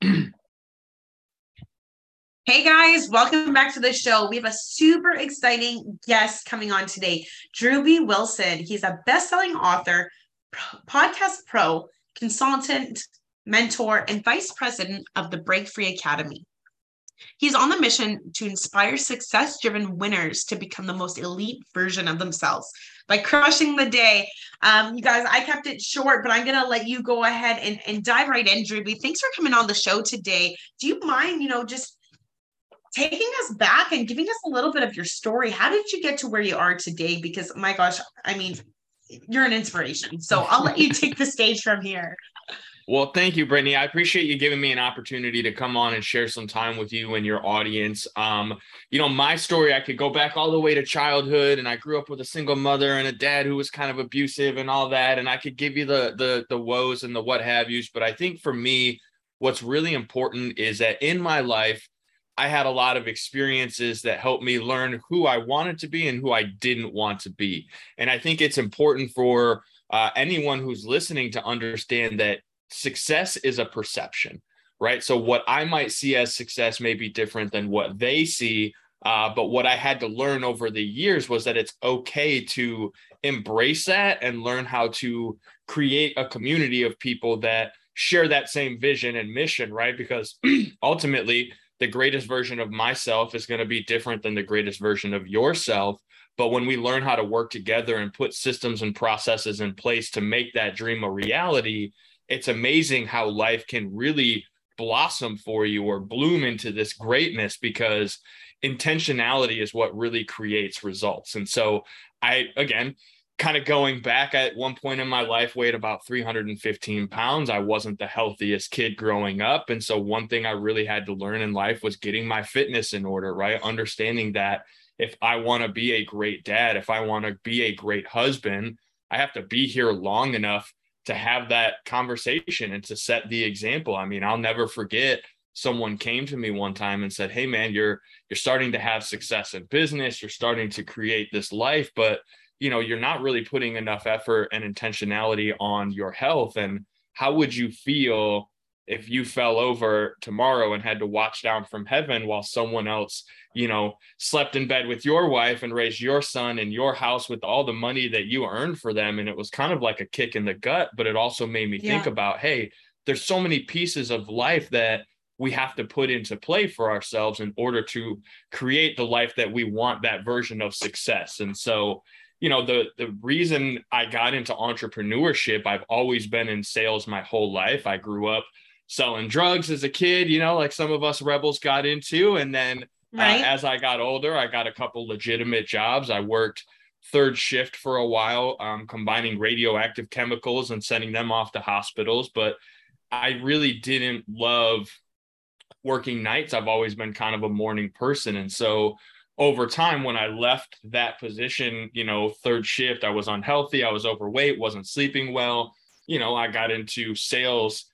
Hey guys, welcome back to the show. We have a super exciting guest coming on today, Drewbie Wilson. He's a best-selling author, podcast pro, consultant, mentor, and vice president of the Break Free Academy. He's on the mission to inspire success driven winners to become the most elite version of themselves by crushing the day. Um, you guys, I kept it short, but I'm going to let you go ahead and, and dive right in, Drew. Thanks for coming on the show today. Do you mind, you know, just taking us back and giving us a little bit of your story. How did you get to where you are today? Because my gosh, I mean, you're an inspiration. So I'll let you take the stage from here. Well, thank you, Brittany. I appreciate you giving me an opportunity to come on and share some time with you and your audience. Um, you know, my story, I could go back all the way to childhood, and I grew up with a single mother and a dad who was kind of abusive and all that. And I could give you the the the woes and the what have yous. But I think for me, what's really important is that in my life, I had a lot of experiences that helped me learn who I wanted to be and who I didn't want to be. And I think it's important for uh, anyone who's listening to understand that success is a perception, right? So, what I might see as success may be different than what they see. Uh, but what I had to learn over the years was that it's okay to embrace that and learn how to create a community of people that share that same vision and mission, right? Because ultimately, the greatest version of myself is going to be different than the greatest version of yourself. But when we learn how to work together and put systems and processes in place to make that dream a reality, it's amazing how life can really blossom for you or bloom into this greatness because intentionality is what really creates results. And so I, again, kind of going back at one point in my life weighed about 315 pounds. I wasn't the healthiest kid growing up. And so one thing i really had to learn in life was getting my fitness in order right? Understanding that if i want to be a great dad if i want to be a great husband i have to be here long enough to have that conversation and to set the example. I mean i'll never forget someone came to me one time and said hey man you're you're starting to have success in business. You're starting to create this life but you know you're not really putting enough effort and intentionality on your health. And how would you feel if you fell over tomorrow and had to watch down from heaven while someone else you know slept in bed with your wife and raised your son in your house with all the money that you earned for them. And it was kind of like a kick in the gut but it also made me yeah. think about hey there's so many pieces of life that we have to put into play for ourselves in order to create the life that we want that version of success. And so you know the the reason I got into entrepreneurship I've always been in sales my whole life. I grew up selling drugs as a kid you know like some of us rebels got into. And then uh, right. uh, as I got older I got a couple legitimate jobs. I worked third shift for a while um, combining radioactive chemicals and sending them off to hospitals. But I really didn't love working nights. I've always been kind of a morning person. And so over time when i left that position you know third shift i was unhealthy. I was overweight wasn't sleeping well. You know i got into sales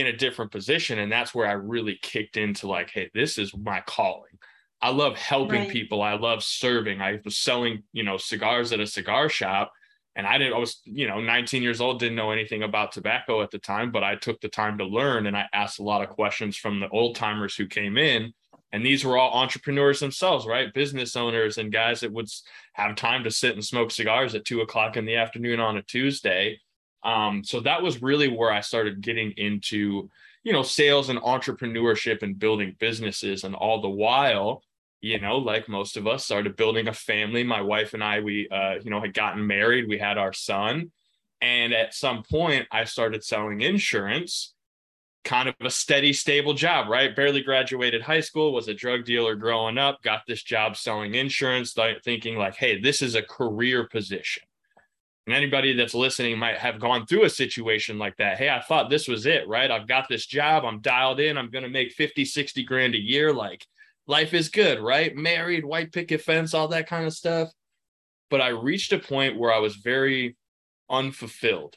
in a different position and that's where i really kicked into like hey this is my calling i love helping right. people i love serving i was selling you know cigars at a cigar shop and i didn't i was you know 19 years old didn't know anything about tobacco at the time but i took the time to learn and i asked a lot of questions from the old timers who came in and these were all entrepreneurs themselves, right? Business owners and guys that would have time to sit and smoke cigars at two o'clock in the afternoon on a Tuesday. Um, so that was really where I started getting into, you know, sales and entrepreneurship and building businesses. And all the while, you know, like most of us, started building a family. My wife and I, we, uh, you know, had gotten married. We had our son. And at some point, I started selling insurance kind of a steady, stable job, right? Barely graduated high school, was a drug dealer growing up, got this job selling insurance, thinking like, hey, this is a career position. And anybody that's listening might have gone through a situation like that. Hey, I thought this was it, right? I've got this job, I'm dialed in, I'm going to make 50, 60 grand a year. Like life is good, right? Married, white picket fence, all that kind of stuff. But I reached a point where I was very unfulfilled.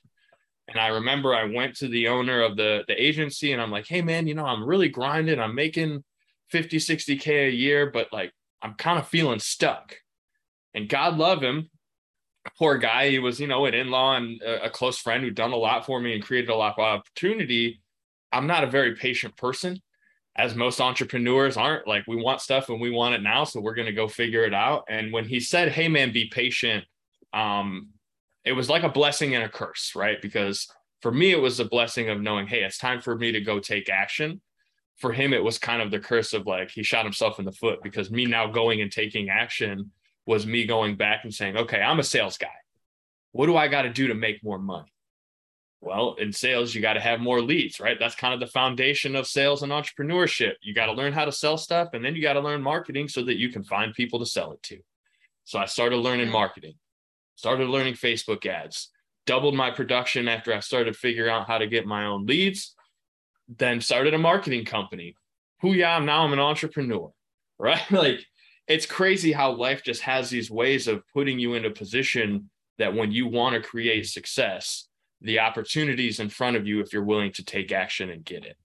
And I remember I went to the owner of the, the agency and I'm like, hey, man, you know, I'm really grinding. I'm making 50, 60K a year, but like I'm kind of feeling stuck. And God love him. Poor guy. He was, you know, an in law and a, a close friend who'd done a lot for me and created a lot of opportunity. I'm not a very patient person, as most entrepreneurs aren't. Like, we want stuff and we want it now. So we're going to go figure it out. And when he said, Hey, man, be patient, um, it was like a blessing and a curse, right? Because for me, it was a blessing of knowing, Hey, it's time for me to go take action for him, it was kind of the curse of like he shot himself in the foot because me now going and taking action was me going back and saying, okay, I'm a sales guy. What do I got to do to make more money? Well, in sales, you got to have more leads, right? That's kind of the foundation of sales and entrepreneurship. You got to learn how to sell stuff and then you got to learn marketing so that you can find people to sell it to. So I started learning marketing, started learning Facebook ads, doubled my production after I started figuring out how to get my own leads then started a marketing company. Who yeah, now I'm an entrepreneur, right? like it's crazy how life just has these ways of putting you in a position that when you want to create success, the opportunities in front of you if you're willing to take action and get it.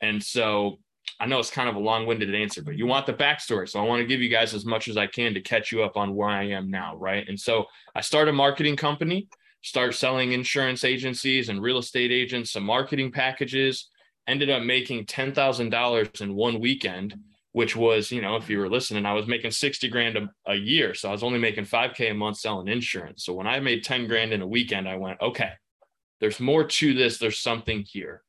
And so I know it's kind of a long-winded answer, but you want the backstory. So I want to give you guys as much as I can to catch you up on where I am now, right? And so I started a marketing company, start selling insurance agencies and real estate agents some marketing packages ended up making $10,000 in one weekend, which was, you know, if you were listening, I was making 60 grand a, a, year. So I was only making 5K a month selling insurance. So when I made 10 grand in a weekend, I went, okay, there's more to this. There's something here.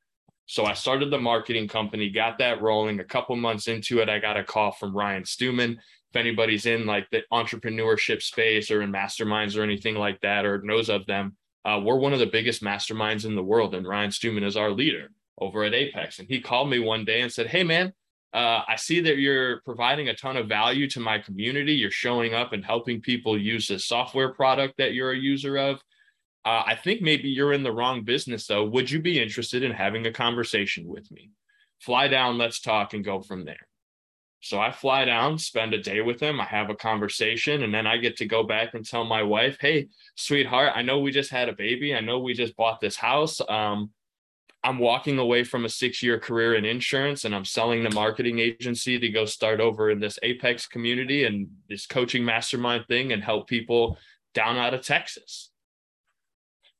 So I started the marketing company, got that rolling. A couple months into it, I got a call from Ryan Stewman. If anybody's in like the entrepreneurship space or in masterminds or anything like that, or knows of them, uh, we're one of the biggest masterminds in the world, and Ryan Stewman is our leader over at Apex. And he called me one day and said, Hey, man, uh, I see that you're providing a ton of value to my community. You're showing up and helping people use the software product that you're a user of. Uh, I think maybe you're in the wrong business, though. Would you be interested in having a conversation with me? Fly down, let's talk, and go from there. So I fly down, spend a day with him. I have a conversation, and then I get to go back and tell my wife, "Hey, sweetheart, I know we just had a baby. I know we just bought this house. Um, I'm walking away from a six year career in insurance and I'm selling the marketing agency to go start over in this Apex community and this coaching mastermind thing and help people down out of Texas.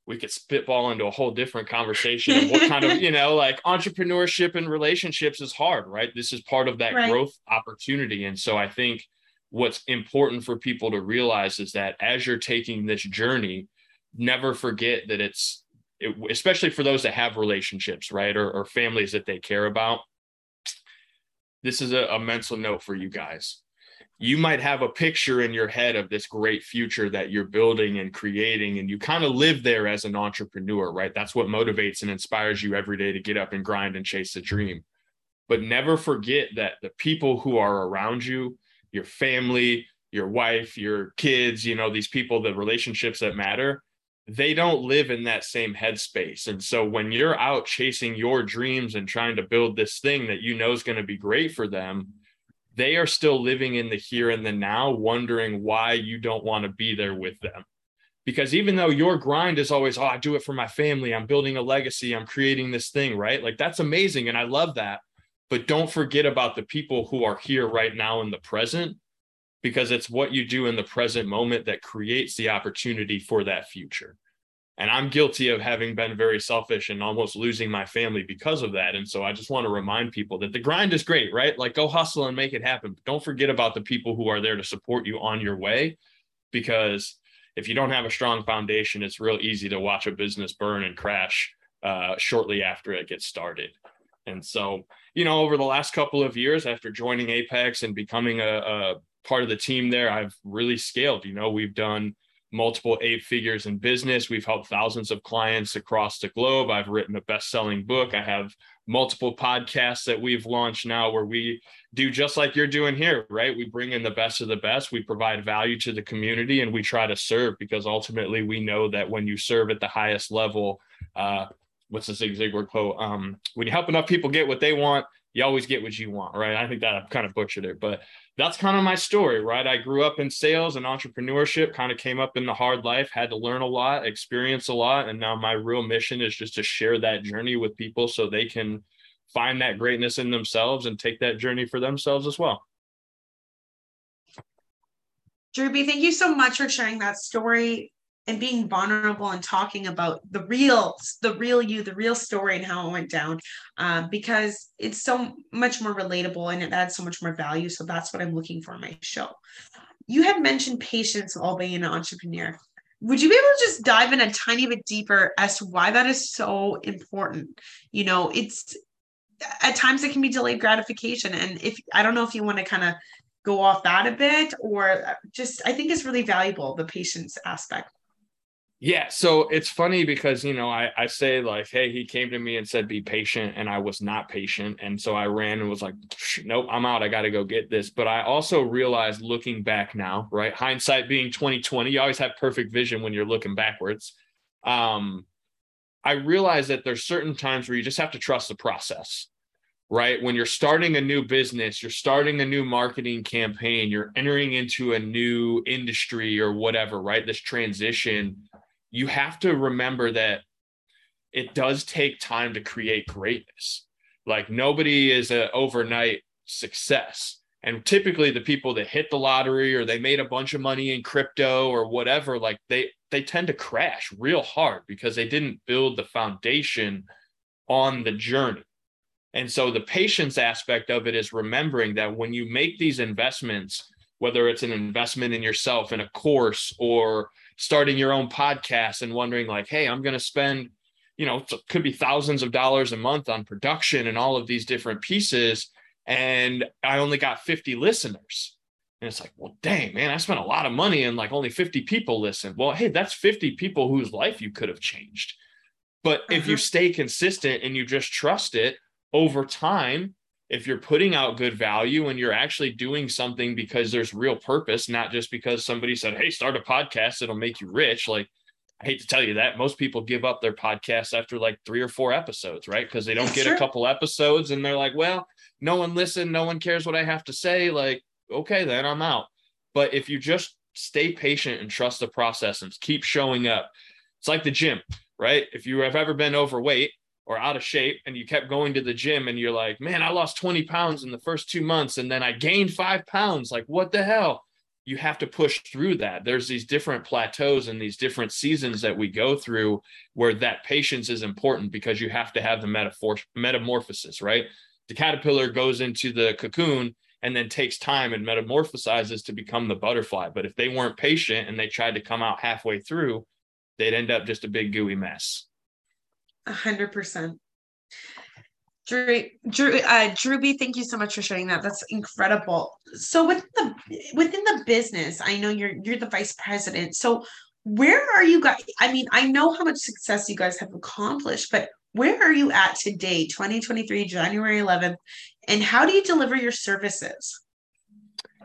We could spitball into a whole different conversation of what kind of, you know, like entrepreneurship and relationships is hard, right? This is part of that right. growth opportunity. And so I think what's important for people to realize is that as you're taking this journey, never forget that it's it, especially for those that have relationships, right, or, or families that they care about. This is a, a mental note for you guys. You might have a picture in your head of this great future that you're building and creating, and you kind of live there as an entrepreneur, right? That's what motivates and inspires you every day to get up and grind and chase the dream. But never forget that the people who are around you, your family, your wife, your kids, you know, these people, the relationships that matter, they don't live in that same headspace. And so when you're out chasing your dreams and trying to build this thing that you know is going to be great for them, they are still living in the here and the now, wondering why you don't want to be there with them. Because even though your grind is always, oh, I do it for my family, I'm building a legacy, I'm creating this thing, right? Like that's amazing. And I love that. But don't forget about the people who are here right now in the present because it's what you do in the present moment that creates the opportunity for that future. And I'm guilty of having been very selfish and almost losing my family because of that. And so I just want to remind people that the grind is great, right? Like go hustle and make it happen. But don't forget about the people who are there to support you on your way because if you don't have a strong foundation, it's real easy to watch a business burn and crash uh, shortly after it gets started. And so, you know, over the last couple of years after joining Apex and becoming a, a part of the team there, I've really scaled. You know, we've done multiple eight figures in business. We've helped thousands of clients across the globe. I've written a best selling book. I have multiple podcasts that we've launched now where we do just like you're doing here, right? We bring in the best of the best. We provide value to the community and we try to serve because ultimately we know that when you serve at the highest level, uh, what's the Zig Ziglar quote? Um, when you help enough people get what they want, you always get what you want, right? I think that I've kind of butchered it, but that's kind of my story, right? I grew up in sales and entrepreneurship, kind of came up in the hard life, had to learn a lot, experience a lot. And now my real mission is just to share that journey with people so they can find that greatness in themselves and take that journey for themselves as well. Drewbie, thank you so much for sharing that story and being vulnerable and talking about the real the real you the real story and how it went down um, because it's so much more relatable and it adds so much more value. So that's what i'm looking for in my show. You had mentioned patience while being an entrepreneur. Would you be able to just dive in a tiny bit deeper as to why that is so important? You know it's at times it can be delayed gratification. And if i don't know if you want to kind of go off that a bit or just i think it's really valuable the patience aspect yeah, so it's funny because you know I I say like, hey, he came to me and said be patient, and I was not patient, and so I ran and was like, nope, I'm out. I got to go get this. But I also realized looking back now, right, hindsight being 2020, you always have perfect vision when you're looking backwards. Um, I realized that there's certain times where you just have to trust the process, right? When you're starting a new business, you're starting a new marketing campaign, you're entering into a new industry or whatever, right? This transition you have to remember that it does take time to create greatness. Like nobody is an overnight success. And typically the people that hit the lottery or they made a bunch of money in crypto or whatever, like they they tend to crash real hard because they didn't build the foundation on the journey. And so the patience aspect of it is remembering that when you make these investments, whether it's an investment in yourself in a course or starting your own podcast and wondering like, hey, I'm going to spend, you know, could be thousands of dollars a month on production and all of these different pieces. And I only got 50 listeners. And it's like, well, dang, man, I spent a lot of money and like only 50 people listen. Well, hey, that's 50 people whose life you could have changed. But uh-huh. if you uh-huh. stay consistent and you just trust it over time, if you're putting out good value and you're actually doing something because there's real purpose, not just because somebody said, Hey, start a podcast, it'll make you rich. Like, I hate to tell you that most people give up their podcasts after like three or four episodes, right? Because they don't get a couple episodes and they're like, well, no one listened, no one cares what I have to say. Like, okay, then I'm out. But if you just stay patient and trust the process and keep showing up, it's like the gym, right? If you have ever been overweight, or out of shape and you kept going to the gym and you're like, man, I lost 20 pounds in the first two months and then I gained five pounds. Like, what the hell? You have to push through that. There's these different plateaus and these different seasons that we go through where that patience is important because you have to have the metaphor metamorphosis, right? The caterpillar goes into the cocoon and then takes time and metamorphosizes to become the butterfly. But if they weren't patient and they tried to come out halfway through, they'd end up just a big gooey mess. A hundred percent. Drew, Drew, uh, Drewbie, thank you so much for sharing that. That's incredible. So within the within the business, I know you're you're the vice president. So where are you guys? I mean, I know how much success you guys have accomplished, but where are you at today, 2023, January 11th, and how do you deliver your services?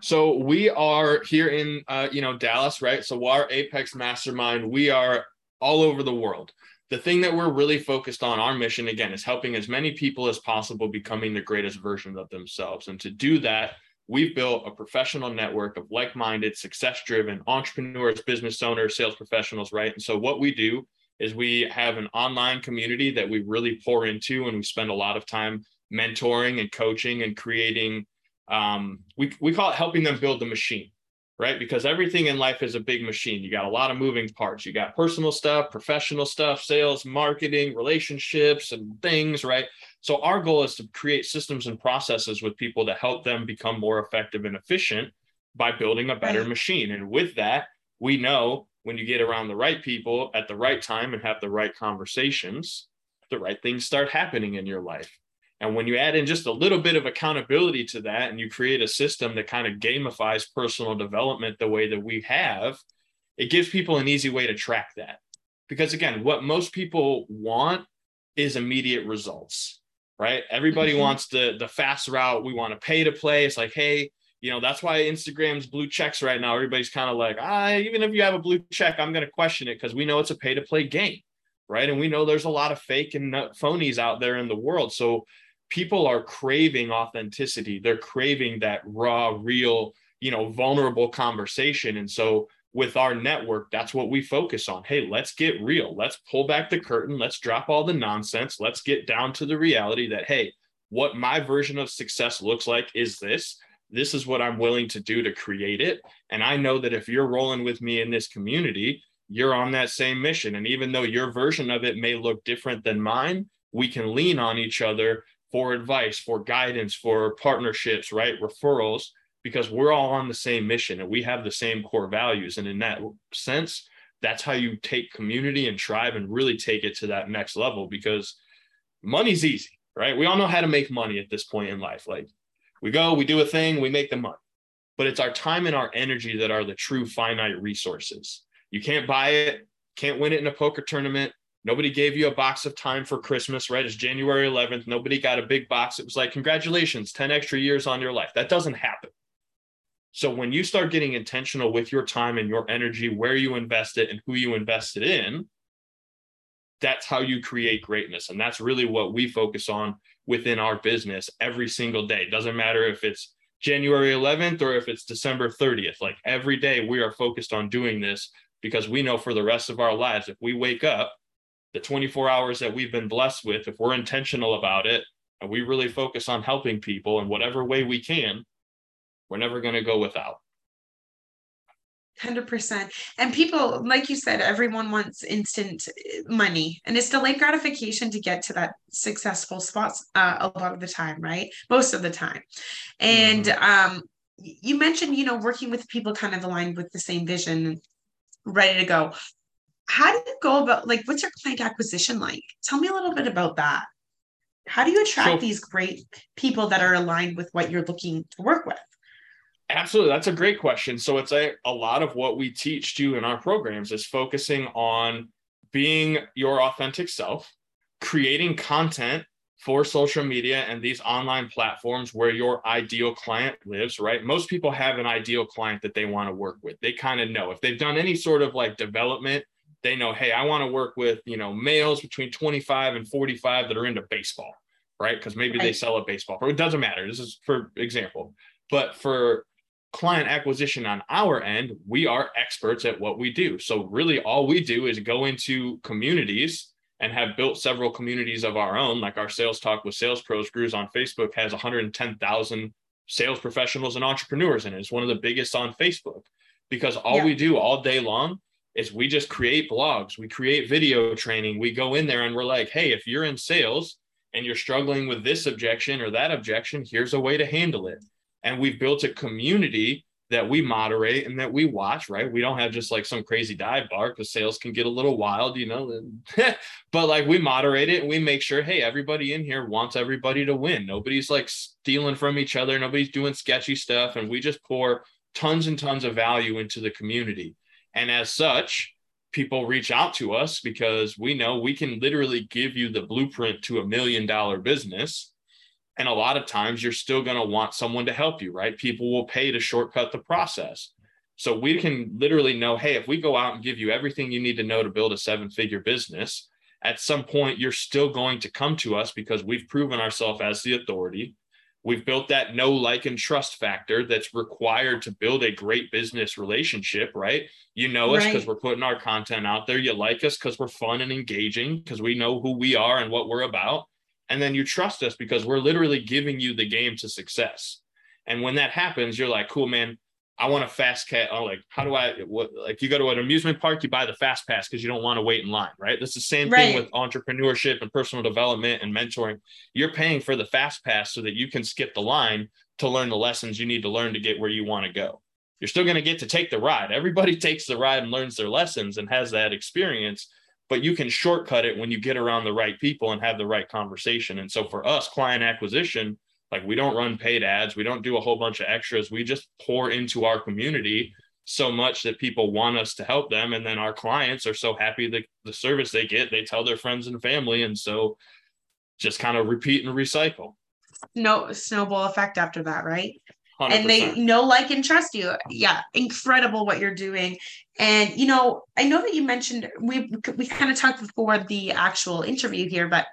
So we are here in uh, you know Dallas, right? So our Apex Mastermind, we are all over the world the thing that we're really focused on our mission again is helping as many people as possible becoming the greatest version of themselves. And to do that we've built a professional network of like-minded success-driven entrepreneurs business owners sales professionals right? And so what we do is we have an online community that we really pour into and we spend a lot of time mentoring and coaching and creating um, we, we call it helping them build the machine right? Because everything in life is a big machine. You got a lot of moving parts. You got personal stuff, professional stuff, sales, marketing, relationships, and things, right? So, our goal is to create systems and processes with people to help them become more effective and efficient by building a better machine. And with that, we know when you get around the right people at the right time and have the right conversations, the right things start happening in your life. And when you add in just a little bit of accountability to that and you create a system that kind of gamifies personal development the way that we have, it gives people an easy way to track that. Because again, what most people want is immediate results, right? Everybody mm-hmm. wants the the fast route. We want to pay to play. It's like, hey, you know, that's why Instagram's blue checks right now. Everybody's kind of like, ah, even if you have a blue check, I'm going to question it because we know it's a pay to play game, right? And we know there's a lot of fake and phonies out there in the world. So people are craving authenticity. They're craving that raw, real, you know, vulnerable conversation. And so with our network, that's what we focus on. Hey, let's get real. Let's pull back the curtain. Let's drop all the nonsense. Let's get down to the reality that, hey, what my version of success looks like is this. This is what I'm willing to do to create it. And I know that if you're rolling with me in this community, you're on that same mission. And even though your version of it may look different than mine, we can lean on each other for advice, for guidance, for partnerships, right? Referrals, because we're all on the same mission and we have the same core values. And in that sense, that's how you take community and tribe and really take it to that next level because money's easy, right? We all know how to make money at this point in life. Like we go, we do a thing, we make the money. But it's our time and our energy that are the true finite resources. You can't buy it, can't win it in a poker tournament, Nobody gave you a box of time for Christmas, right? It's January 11th. Nobody got a big box. It was like, congratulations, 10 extra years on your life. That doesn't happen. So when you start getting intentional with your time and your energy, where you invest it and who you invest it in, that's how you create greatness. And that's really what we focus on within our business every single day. It doesn't matter if it's January 11th or if it's December 30th. Like every day, we are focused on doing this because we know for the rest of our lives, if we wake up the 24 hours that we've been blessed with, if we're intentional about it and we really focus on helping people in whatever way we can, we're never going to go without. 100% and people like you said everyone wants instant uh, money and it's delayed gratification to get to that successful spots uh, a lot of the time right most of the time and mm-hmm. um you mentioned you know working with people kind of aligned with the same vision ready to go how do you go about like what's your client acquisition like? Tell me a little bit about that. How do you attract so, these great people that are aligned with what you're looking to work with? Absolutely that's a great question. So it's a, a lot of what we teach you in our programs is focusing on being your authentic self creating content for social media and these online platforms where your ideal client lives, right? Most people have an ideal client that they want to work with. They kind of know. If they've done any sort of like development they know, hey, I want to work with, you know, males between 25 and 45 that are into baseball, right? Because maybe right. they sell a baseball. Or it doesn't matter. This is for example. But for client acquisition on our end, we are experts at what we do. So really all we do is go into communities and have built several communities of our own. Like our sales talk with sales pros groups on Facebook has 110,000 sales professionals and entrepreneurs in it. It's one of the biggest on Facebook because all yeah. we do all day long is we just create blogs, we create video training, we go in there and we're like, hey, if you're in sales and you're struggling with this objection or that objection, here's a way to handle it. And we've built a community that we moderate and that we watch, right? We don't have just like some crazy dive bar because sales can get a little wild, you know. but like we moderate it and we make sure, hey, everybody in here wants everybody to win. Nobody's like stealing from each other, nobody's doing sketchy stuff. And we just pour tons and tons of value into the community. And as such, people reach out to us because we know we can literally give you the blueprint to a million dollar business. And a lot of times you're still going to want someone to help you, right? People will pay to shortcut the process. So we can literally know hey, if we go out and give you everything you need to know to build a seven figure business, at some point you're still going to come to us because we've proven ourselves as the authority. We've built that no like, and trust factor that's required to build a great business relationship, right? You know us because right. we're putting our content out there. You like us because we're fun and engaging because we know who we are and what we're about. And then you trust us because we're literally giving you the game to success. And when that happens, you're like, cool, man, I want a fast cat. Oh, like, how do I, what, like, you go to an amusement park, you buy the fast pass because you don't want to wait in line, right? That's the same right. thing with entrepreneurship and personal development and mentoring. You're paying for the fast pass so that you can skip the line to learn the lessons you need to learn to get where you want to go. You're still going to get to take the ride. Everybody takes the ride and learns their lessons and has that experience, but you can shortcut it when you get around the right people and have the right conversation. And so for us, client acquisition, like we don't run paid ads, we don't do a whole bunch of extras. We just pour into our community so much that people want us to help them. And then our clients are so happy that the service they get, they tell their friends and family. And so just kind of repeat and recycle. No snowball effect after that, right? 100%. and they know like and trust you yeah incredible what you're doing and you know i know that you mentioned we we kind of talked before the actual interview here but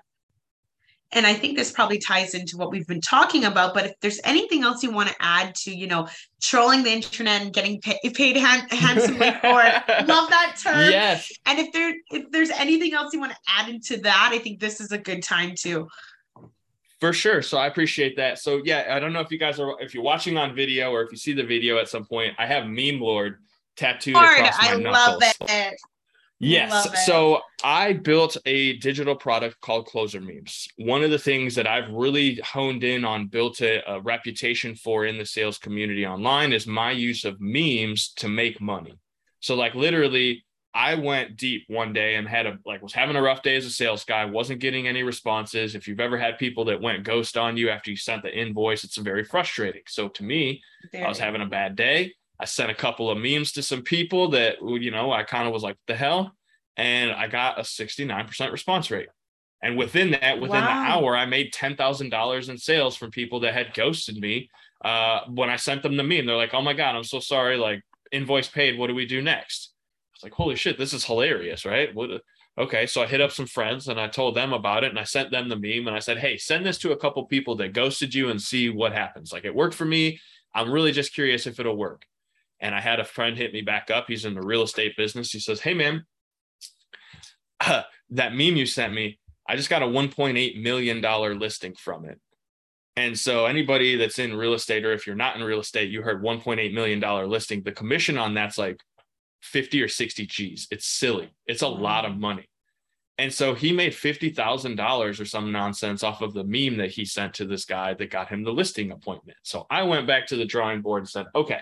and i think this probably ties into what we've been talking about but if there's anything else you want to add to you know trolling the internet and getting pay, paid hand, handsomely for it love that term yes and if there if there's anything else you want to add into that i think this is a good time too For sure. So I appreciate that. So yeah, I don't know if you guys are if you're watching on video or if you see the video at some point. I have meme lord tattooed Hard, across my i knuckles. love it Yes. So I built a digital product called Closer Memes. One of the things that I've really honed in on, built a, a reputation for in the sales community online is my use of memes to make money. So like literally I went deep one day and had a like was having a rough day as a sales guy, wasn't getting any responses. If you've ever had people that went ghost on you after you sent the invoice, it's very frustrating. So to me, I was having a bad day. I sent a couple of memes to some people that, you know, I kind of was like, the hell? And I got a 69% response rate. And within that, within the hour, I made $10,000 in sales from people that had ghosted me uh, when I sent them the meme. They're like, oh my God, I'm so sorry. Like, invoice paid. What do we do next? I was like, holy shit, this is hilarious, right? What? Okay. So I hit up some friends and I told them about it and I sent them the meme and I said, hey, send this to a couple people that ghosted you and see what happens. Like, it worked for me. I'm really just curious if it'll work. And I had a friend hit me back up. He's in the real estate business. He says, Hey, man, that meme you sent me, I just got a $1.8 million listing from it. And so, anybody that's in real estate, or if you're not in real estate, you heard $1.8 million listing, the commission on that's like 50 or 60 G's. It's silly. It's a lot of money. And so he made $50,000 or some nonsense off of the meme that he sent to this guy that got him the listing appointment. So I went back to the drawing board and said, okay,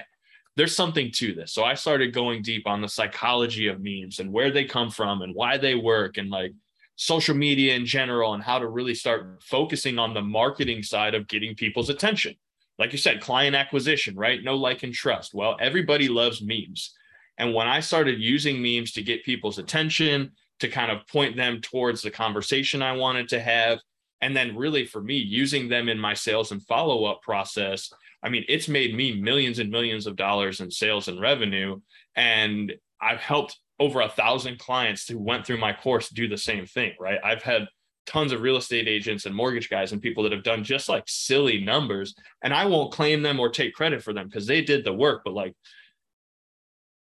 there's something to this. So I started going deep on the psychology of memes and where they come from and why they work and like social media in general and how to really start focusing on the marketing side of getting people's attention. Like you said, client acquisition, right? No like and trust. Well, everybody loves memes. And when I started using memes to get people's attention, to kind of point them towards the conversation I wanted to have, and then really for me, using them in my sales and follow up process, I mean, it's made me millions and millions of dollars in sales and revenue. And I've helped over a thousand clients who went through my course do the same thing, right? I've had tons of real estate agents and mortgage guys and people that have done just like silly numbers. And I won't claim them or take credit for them because they did the work. But like,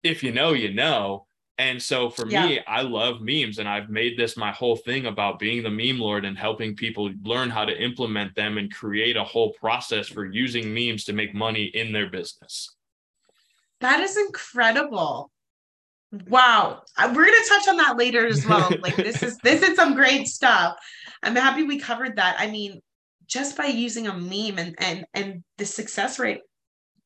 if you know, you know. And so for Yeah. me, I love memes and I've made this my whole thing about being the meme lord and helping people learn how to implement them and create a whole process for using memes to make money in their business. That is incredible. Wow. We're going to touch on that later as well. Like this is this is some great stuff. I'm happy we covered that. I mean, just by using a meme and and and the success rate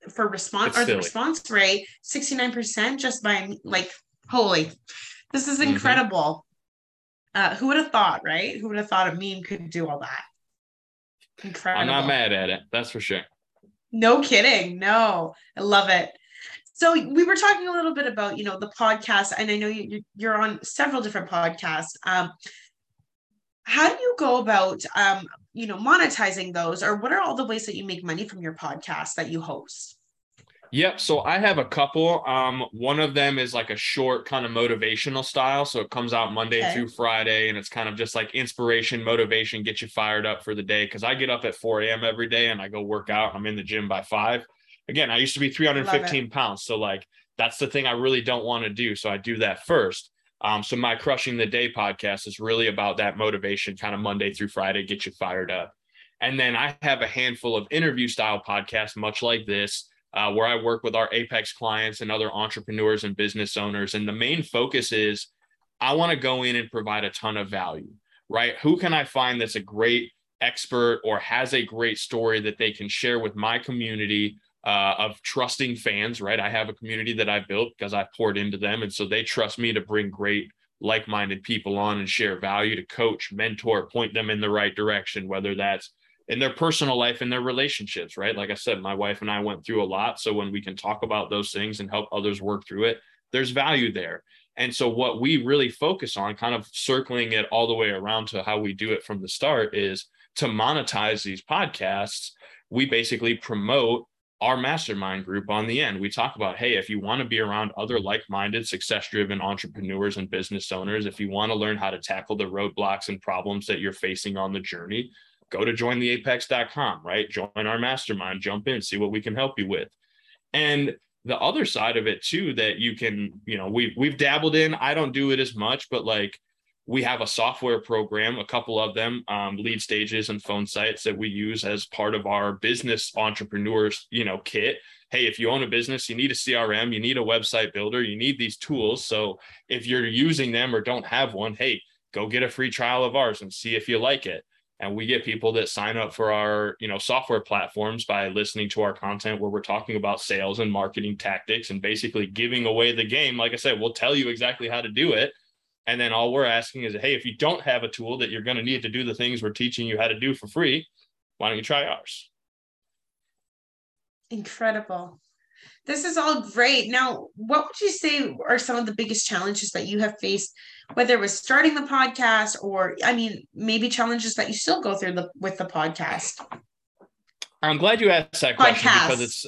for response or the response rate 69% just by like holy. This is Mhm. incredible. Uh who would have thought, right? Who would have thought a meme could do all that? Incredible. I'm not mad at it. That's for sure. No kidding. No, I love it. So we were talking a little bit about, you know, the podcast, and I know you- you're on several different podcasts. Um, how do you go about, um, you know, monetizing those, or what are all the ways that you make money from your podcast that you host? Yep. So I have a couple. Um, one of them is like a short kind of motivational style. So it comes out Monday Okay. through Friday, and it's kind of just like inspiration, motivation, get you fired up for the day. Cause I get up at 4 a.m. every day and I go work out. I'm in the gym by five. Again, I used to be 315 pounds. So like that's the thing I really don't want to do. So I do that first. Um, so my crushing the day podcast is really about that motivation, kind of Monday through Friday, get you fired up. And then I have a handful of interview style podcasts, much like this, uh, where I work with our Apex clients and other entrepreneurs and business owners. And the main focus is I want to go in and provide a ton of value, right? Who can I find that's a great expert or has a great story that they can share with my community uh, of trusting fans, right? I have a community that I built because I poured into them. And so they trust me to bring great like minded people on and share value to coach, mentor, point them in the right direction, whether that's in their personal life and their relationships, right? Like I said, my wife and I went through a lot. So when we can talk about those things and help others work through it, there's value there. And so what we really focus on, kind of circling it all the way around to how we do it from the start, is to monetize these podcasts. We basically promote our mastermind group on the end. We talk about, hey, if you want to be around other like minded, success driven entrepreneurs and business owners, if you want to learn how to tackle the roadblocks and problems that you're facing on the journey, go to jointheapex.com, right? Join our mastermind, jump in, see what we can help you with. And the other side of it too that you can, you know, we've we've dabbled in. I don't do it as much, but like we have a software program, a couple of them, um, lead stages and phone sites that we use as part of our business entrepreneurs, you know, kit. Hey, if you own a business, you need a CRM, you need a website builder, you need these tools. So if you're using them or don't have one, hey, go get a free trial of ours and see if you like it and we get people that sign up for our you know software platforms by listening to our content where we're talking about sales and marketing tactics and basically giving away the game. Like i said we'll tell you exactly how to do it. And then all we're asking is hey if you don't have a tool that you're going to need to do the things we're teaching you how to do for free why don't you try ours? Incredible. This is all great. Now what would you say are some of the biggest challenges that you have faced whether it was starting the podcast or I mean maybe challenges that you still go through the with the podcast. I'm glad you asked that question podcast. because it's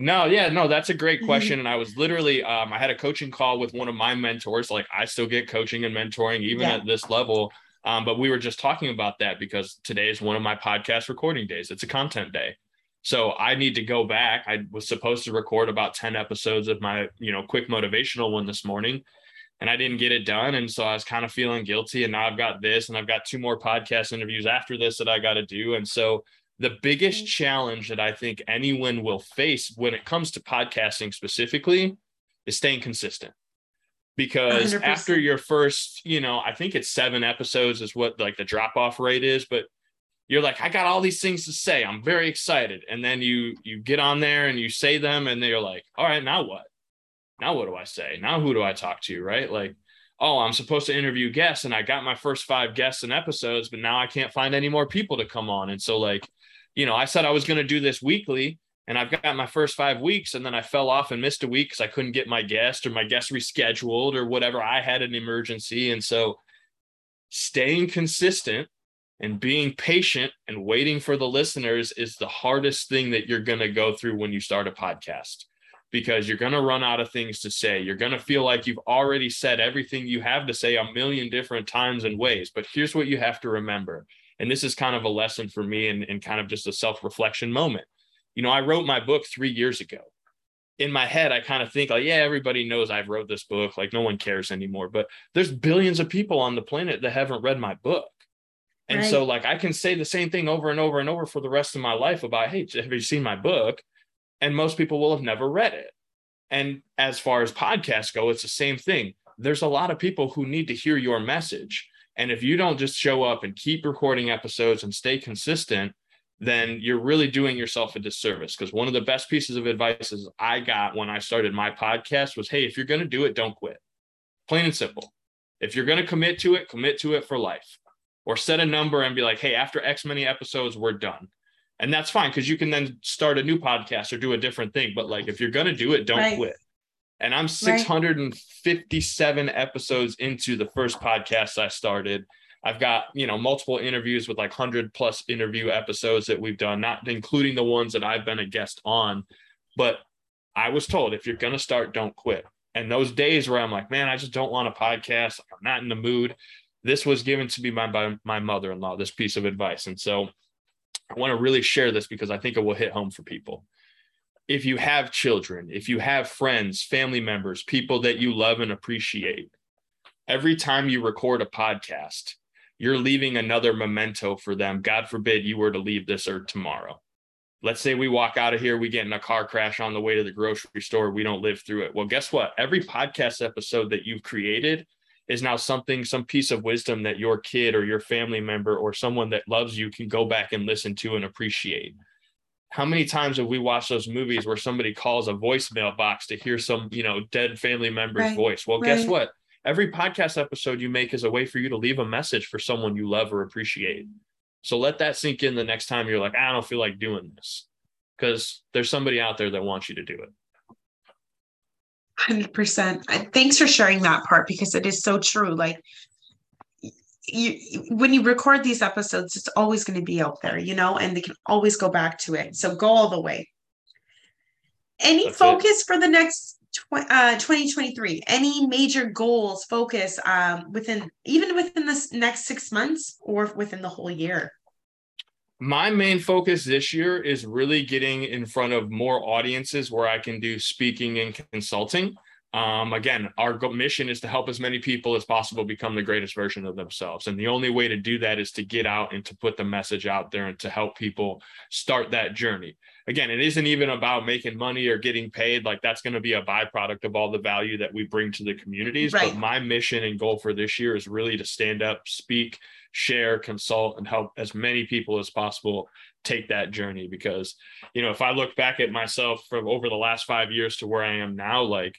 no, yeah, no, that's a great mm-hmm. question. And I was literally, um, I had a coaching call with one of my mentors. Like I still get coaching and mentoring even yeah. at this level. Um, but we were just talking about that because today is one of my podcast recording days. It's a content day. So I need to go back. I was supposed to record about 10 episodes of my, you know, quick motivational one this morning and I didn't get it done. And so I was kind of feeling guilty. And now I've got this, and I've got two more podcast interviews after this that I got to do. And so the biggest mm-hmm. challenge that I think anyone will face when it comes to podcasting specifically is staying consistent. Because 100%. after your first, you know, I think it's seven episodes is what like the drop off rate is, but you're like, I got all these things to say. I'm very excited. And then you you get on there and you say them, and they're like, all right, now what? Now what do I say? Now who do I talk to? Right. Like, oh, I'm supposed to interview guests and I got my first five guests and episodes, but now I can't find any more people to come on. And so, like, you know, I said I was going to do this weekly and I've got my first five weeks and then I fell off and missed a week because I couldn't get my guest or my guest rescheduled or whatever. I had an emergency. And so, staying consistent and being patient and waiting for the listeners is the hardest thing that you're going to go through when you start a podcast because you're going to run out of things to say. You're going to feel like you've already said everything you have to say a million different times and ways. But here's what you have to remember. And this is kind of a lesson for me and, and kind of just a self reflection moment. You know, I wrote my book three years ago. In my head, I kind of think like, yeah, everybody knows I've wrote this book. Like no one cares anymore. But there's billions of people on the planet that haven't read my book. And right. so like I can say the same thing over and over and over for the rest of my life about, hey, have you seen my book? And most people will have never read it. And as far as podcasts go, it's the same thing. There's a lot of people who need to hear your message. And if you don't just show up and keep recording episodes and stay consistent, then you're really doing yourself a disservice. Because one of the best pieces of advice I got when I started my podcast was, hey, if you're going to do it, don't quit. Plain and simple. If you're going to commit to it, commit to it for life. Or set a number and be like, hey, after X many episodes, we're done and that's fine because you can then start a new podcast or do a different thing but like if you're going to do it don't right. quit. And i'm 657 right. episodes into the first podcast i started. I've got you know multiple interviews with like 100 plus interview episodes that we've done not including the ones that i've been a guest on. But i was told if you're going to start don't quit. And those days where i'm like man i just don't want a podcast. I'm not in the mood. This was given to me by, by my mother-in-law this piece of advice. And so I want to really share this because I think it will hit home for people. If you have children, if you have friends, family members, people that you love and appreciate, every time you record a podcast, you're leaving another memento for them. God forbid you were to leave this earth tomorrow. Let's say we walk out of here, we get in a car crash on the way to the grocery store, we don't live through it. Well, guess what? Every podcast episode that you've created is now something, some piece of wisdom that your kid or your family member or someone that loves you can go back and listen to and appreciate. How many times have we watched those movies where somebody calls a voicemail box to hear some, you know, dead family member's right. voice? Well, right. guess what? Every podcast episode you make is a way for you to leave a message for someone you love or appreciate. So let that sink in the next time you're like, I don't feel like doing this. Because there's somebody out there that wants you to do it. 100%. Thanks for sharing that part because it is so true. Like, you when you record these episodes, it's always going to be out there, you know, and they can always go back to it. So go all the way. Any That's focus it. for the next tw- uh, 2023? Any major goals, focus um, within even within this next six months or within the whole year? My main focus this year is really getting in front of more audiences where I can do speaking and consulting. Um, again, our mission is to help as many people as possible become the greatest version of themselves. And the only way to do that is to get out and to put the message out there and to help people start that journey. Again, it isn't even about making money or getting paid. Like that's going to be a byproduct of all the value that we bring to the communities. Right. But my mission and goal for this year is really to stand up, speak, share, consult, and help as many people as possible take that journey. Because, you know, if I look back at myself from over the last five years to where I am now, like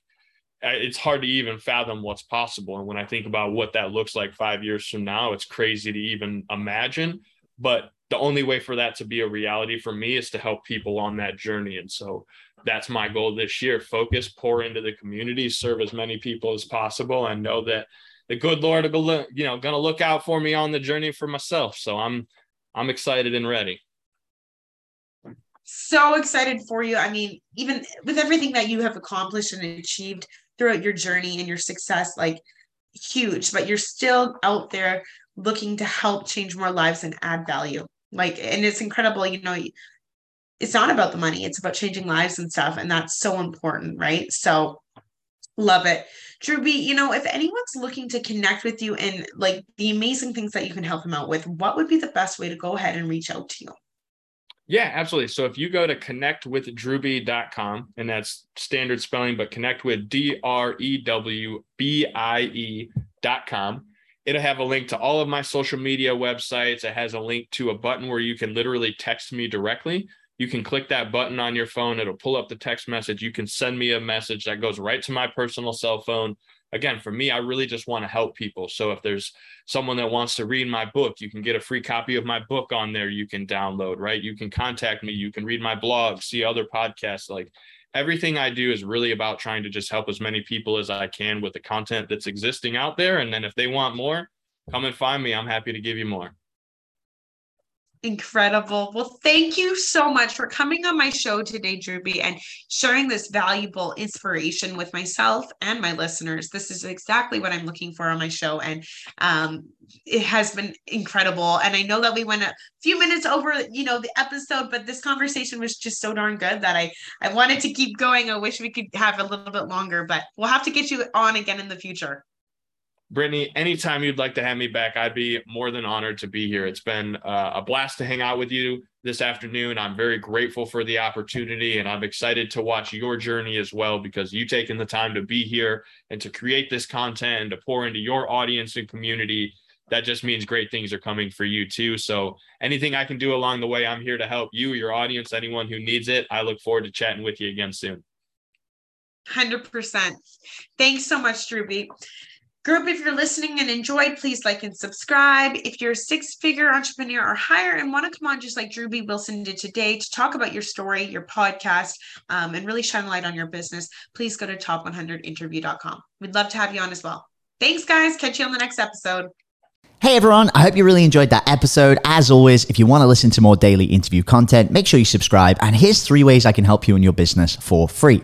it's hard to even fathom what's possible. And when I think about what that looks like five years from now, it's crazy to even imagine. But the only way for that to be a reality for me is to help people on that journey. And so that's my goal this year focus, pour into the community, serve as many people as possible, and know that the good Lord will, you know, to look out for me on the journey for myself. So I'm, I'm excited and ready so excited for you. I mean, even with everything that you have accomplished and achieved, throughout your journey and your success like huge but you're still out there looking to help change more lives and add value like and it's incredible you know it's not about the money it's about changing lives and stuff and that's so important right so love it Drewbie, you know, if anyone's looking to connect with you and like the amazing things that you can help them out with, what would be the best way to go ahead and reach out to you? Yeah, absolutely. So if you go to connectwithdrewbie.com, and that's standard spelling, but connect with D R E W B I E.com, it'll have a link to all of my social media websites. It has a link to a button where you can literally text me directly. You can click that button on your phone, it'll pull up the text message. You can send me a message that goes right to my personal cell phone again, for me, I really just want to help people. So if there's someone that wants to read my book, you can get a free copy of my book on there. You can download, right? You can contact me. You can read my blog, see other podcasts. Like everything I do is really about trying to just help as many people as I can with the content that's existing out there. And then if they want more, come and find me. I'm happy to give you more. Incredible. Well, thank you so much for coming on my show today, Drewbie, and sharing this valuable inspiration with myself and my listeners. This is exactly what I'm looking for on my show, and um, it has been incredible. And I know that we went a few minutes over, you know, the episode, but this conversation was just so darn good that I I wanted to keep going. I wish we could have a little bit longer, but we'll have to get you on again in the future. Brittany, anytime you'd like to have me back, I'd be more than honored to be here. It's been uh, a blast to hang out with you this afternoon. I'm very grateful for the opportunity and I'm excited to watch your journey as well because you taking the time to be here and to create this content and to pour into your audience and community. That just means great things are coming for you too. So, anything I can do along the way, I'm here to help you, your audience, anyone who needs it. I look forward to chatting with you again soon. 100%. Thanks so much, Drewbie. Group, if you're listening and enjoyed, please like and subscribe. If you're a six figure entrepreneur or higher and want to come on just like Drewbie Wilson did today to talk about your story, your podcast, um, and really shine a light on your business, please go to top100interview.com. We'd love to have you on as well. Thanks, guys. Catch you on the next episode. Hey everyone, I hope you really enjoyed that episode. As always, if you want to listen to more daily interview content, make sure you subscribe. And here's three ways I can help you in your business for free.